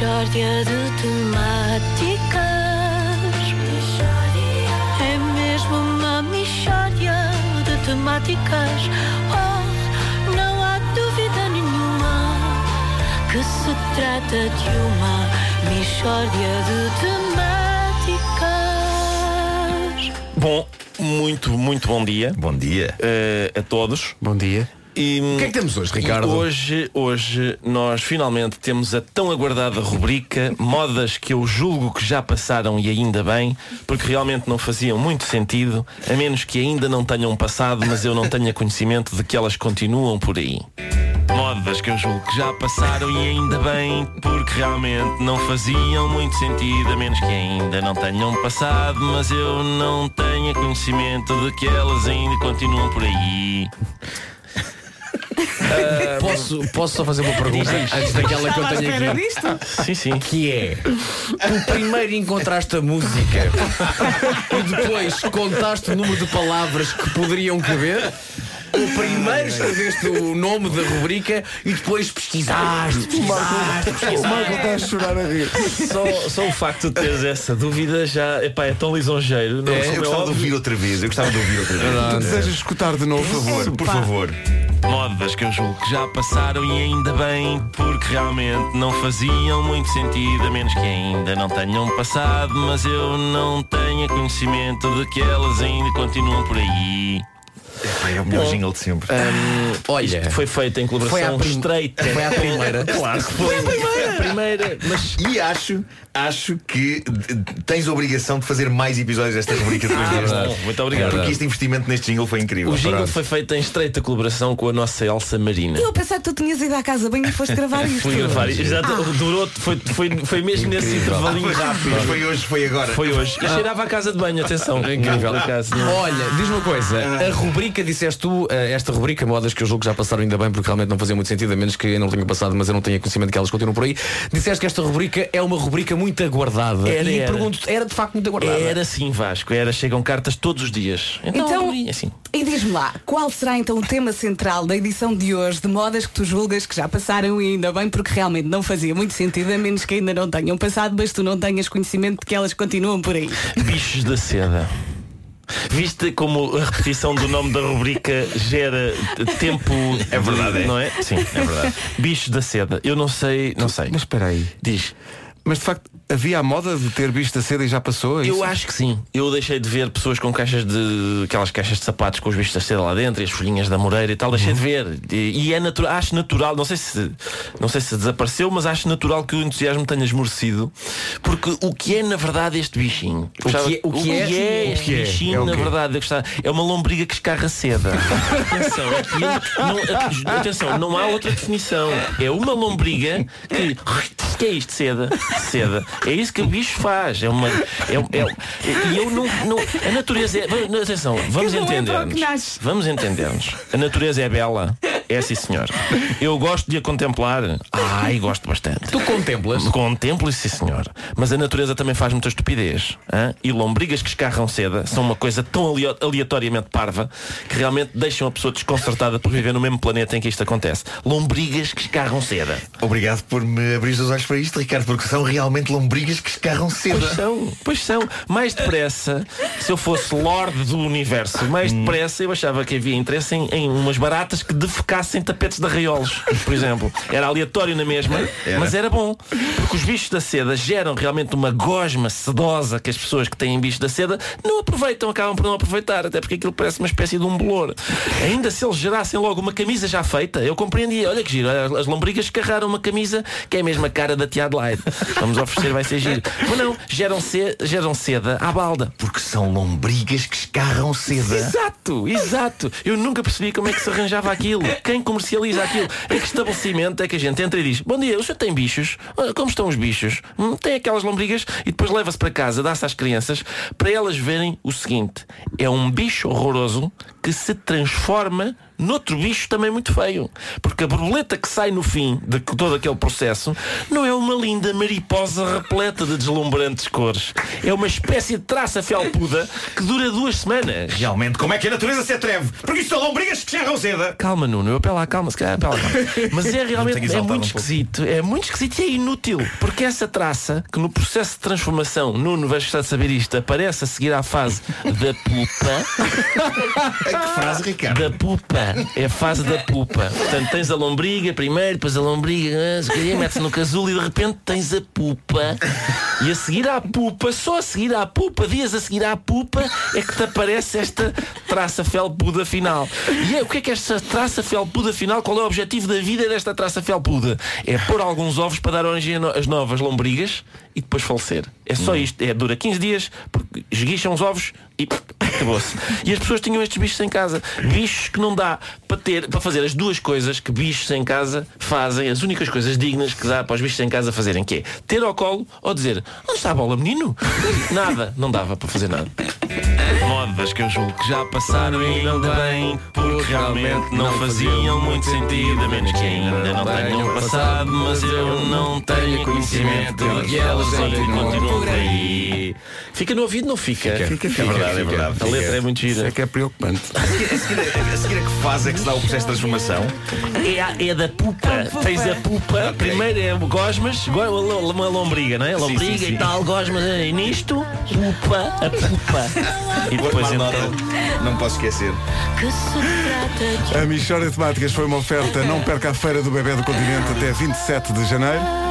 Mishória de temáticas. É mesmo uma mishória de temáticas. Oh, não há dúvida nenhuma que se trata de uma mishória de temáticas. Bom, muito, muito bom dia Bom dia. eh, a todos. Bom dia. E, O que é que temos hoje, Ricardo? Hoje, hoje nós finalmente temos a tão aguardada rubrica Modas que eu julgo que já passaram e ainda bem, porque realmente não faziam muito sentido, a menos que ainda não tenham passado, mas eu não tenha conhecimento de que elas continuam por aí. Modas que eu julgo que já passaram e ainda bem, porque realmente não faziam muito sentido, a menos que ainda não tenham passado, mas eu não tenha conhecimento de que elas ainda continuam por aí. Posso, posso só fazer uma pergunta antes daquela que eu tenho aqui? Sim, sim. Que é, tu primeiro encontraste a música e depois contaste o número de palavras que poderiam caber? Ou primeiro escreveste o nome da rubrica e depois pesquisaste, pesquisaste, pesquisaste. está a chorar a rir. Só, só o facto de teres essa dúvida já epá, é tão lisonjeiro. Não, É, como eu gostava de óbvio. ouvir outra vez. Eu gostava de ouvir outra vez. Tu desejas escutar de novo? Por favor, por favor. Modas que eu julgo que já passaram e ainda bem, porque realmente não faziam muito sentido, a menos que ainda não tenham passado, mas eu não tenha conhecimento de que elas ainda continuam por aí. Epá, é o melhor jingle de sempre. Olha, Isto foi feito em Foi à colaboração prim- estreita. foi à primeira. Claro que foi. Foi a primeira, mas E acho, acho que tens a obrigação de fazer mais episódios desta rubrica depois Ah, deste. bom, muito obrigado. Porque este investimento neste jingle foi incrível. o jingle Pronto. foi feito em estreita colaboração com a nossa Elsa Marina. Eu pensei que tu tinhas ido à casa bem e foste gravar isto. Fui gravar isto. Exato, durou, foi, foi, foi mesmo nesse intervalinho Mas rápido. foi hoje, foi agora. Foi hoje. E cheirava a casa de banho, atenção. Incrível. Não. Olha, diz uma coisa, a rubrica, disseste tu, eh, esta rubrica, modas que eu julgo que já passaram ainda bem, porque realmente não fazia muito sentido, a menos que eu não tenha passado, mas eu não tenha conhecimento que elas continuam por aí. Disseste que esta rubrica é uma rubrica muito aguardada. Era, e era. pergunto era de facto muito aguardada. Era assim, Vasco. Era, chegam cartas todos os dias. Então, Então, abri, assim. e diz-me lá, qual será então o tema central da edição de hoje de modas que tu julgas que já passaram e ainda bem porque realmente não fazia muito sentido, a menos que ainda não tenham passado, mas tu não tenhas conhecimento de que elas continuam por aí. Bichos da seda. Viste como a repetição do nome da rubrica gera tempo. É verdade, é? Não é? Sim, é verdade. Bichos da seda. Eu não sei, não sei. Mas espera aí. Diz. Mas de facto, havia a moda de ter visto a seda e já passou? é Eu isso? acho que sim. Eu deixei de ver pessoas com caixas de. aquelas caixas de sapatos com os bichos da seda lá dentro e as folhinhas da moreira e tal, deixei de ver. E, e é natural, acho natural, não sei se não sei se desapareceu, mas acho natural que o entusiasmo tenha esmorecido. Porque o que é na verdade este bichinho? Gostava- que é- o que é- este o que é? bichinho, É o na verdade, eu gostava- é uma lombriga que escarra seda. atenção, aquilo, não, atenção, não há outra definição. É uma lombriga que. Que é isto? Seda. Seda. É isso que o bicho faz. É uma. É, é- e eu não, não. A natureza é. Atenção, vamos um é entender-nos. Vamos entender-nos. A natureza é bela. É sim, senhor. Eu gosto de a contemplar. Ai, gosto bastante. Tu contemplas? Contemplo, sim senhor. Mas a natureza também faz muita estupidez. hã? E lombrigas que escarram seda são uma coisa tão aleatoriamente parva que realmente deixam a pessoa desconcertada por viver no mesmo planeta em que isto acontece. Lombrigas que escarram seda. Obrigado por me abrir os olhos para isto, Ricardo, porque são realmente lombrigas que escarram Pois seda. são, pois são. Mais depressa, se eu fosse Lorde do Universo, mais depressa eu achava que havia interesse em, em umas baratas que defecassem tapetes de arraiolos, por exemplo. Era aleatório na mesma, mas era bom. Porque os bichos da seda geram realmente uma gosma sedosa que as pessoas que têm bichos da seda não aproveitam, acabam por não aproveitar, até porque aquilo parece uma espécie de um bolor. Ainda se eles gerassem logo uma camisa já feita, eu compreendia. Olha que giro, as lombrigas escarraram uma camisa que é a mesma cara da Tia Adelaide. Vamos oferecer, vai ser giro. Mas não, geram, ce- geram seda à balda. Porque são lombrigas que escarram seda. Exato, exato. Eu nunca percebi como é que se arranjava aquilo. Quem comercializa aquilo? Em que estabelecimento é que a gente entra e diz Bom dia, o senhor tem bichos? Ah, Como estão os bichos? Hum, tem aquelas lombrigas e depois leva-se para casa, dá-se às crianças para elas verem o seguinte. É um bicho horroroso que se transforma noutro bicho também muito feio. Porque a borboleta que sai no fim de todo aquele processo não é uma linda mariposa repleta de deslumbrantes cores. É uma espécie de traça felpuda que dura duas semanas. Realmente, como é que a natureza se atreve? Porque isto são lombrigas que gerram seda. Calma, Nuno, eu apelo à calma, se calhar apelo à calma. Mas é realmente é muito um esquisito. É muito esquisito e é inútil. Porque essa traça, que no processo de transformação, Nuno vais gostar de saber isto, aparece a seguir à fase da pupa. Que frase, Ricardo. Da pupa. É a fase da pupa. Portanto, tens a lombriga primeiro, depois a lombriga, ah, mete-se no casulo e de repente tens a pupa. E a seguir à pupa, só a seguir à pupa, dias a seguir à pupa, é que te aparece esta traça felpuda final. E é, o que é que é esta traça felpuda final? Qual é o objetivo da vida desta traça felpuda? É pôr alguns ovos para dar origem as novas lombrigas e depois falecer. É só isto. É, dura 15 dias, porque esguicham os ovos e acabou-se. E as pessoas tinham estes bichos em casa. Bichos que não dá para ter, para fazer as duas coisas que bichos em casa fazem, as únicas coisas dignas que dá para os bichos em casa fazerem, que é ter ao colo ou dizer, onde está a bola, menino? Nada, não dava para fazer nada. Modas que eu julgo que já passaram e ainda bem, porque realmente não faziam muito sentido, a menos que ainda não tenham passado, mas eu não tenho conhecimento de que elas continuam por aí. Fica no ouvido, não fica? Fica, É fica. verdade, é verdade. A letra é muito Isso gira. é que é preocupante. A seguir, a seguir a que fase é que se dá o processo de transformação? É, a- é da pupa. Tens a pupa. Primeiro é o gosmas, go- uma lombriga, não é? Lombriga sim, sim. e tal, gosmas. E nisto, pupa, a pupa. E depois tomar então. nota. Não posso esquecer. A Michória de Temáticas foi uma oferta. Não perca a Feira do Bebé do Continente até 27 de janeiro.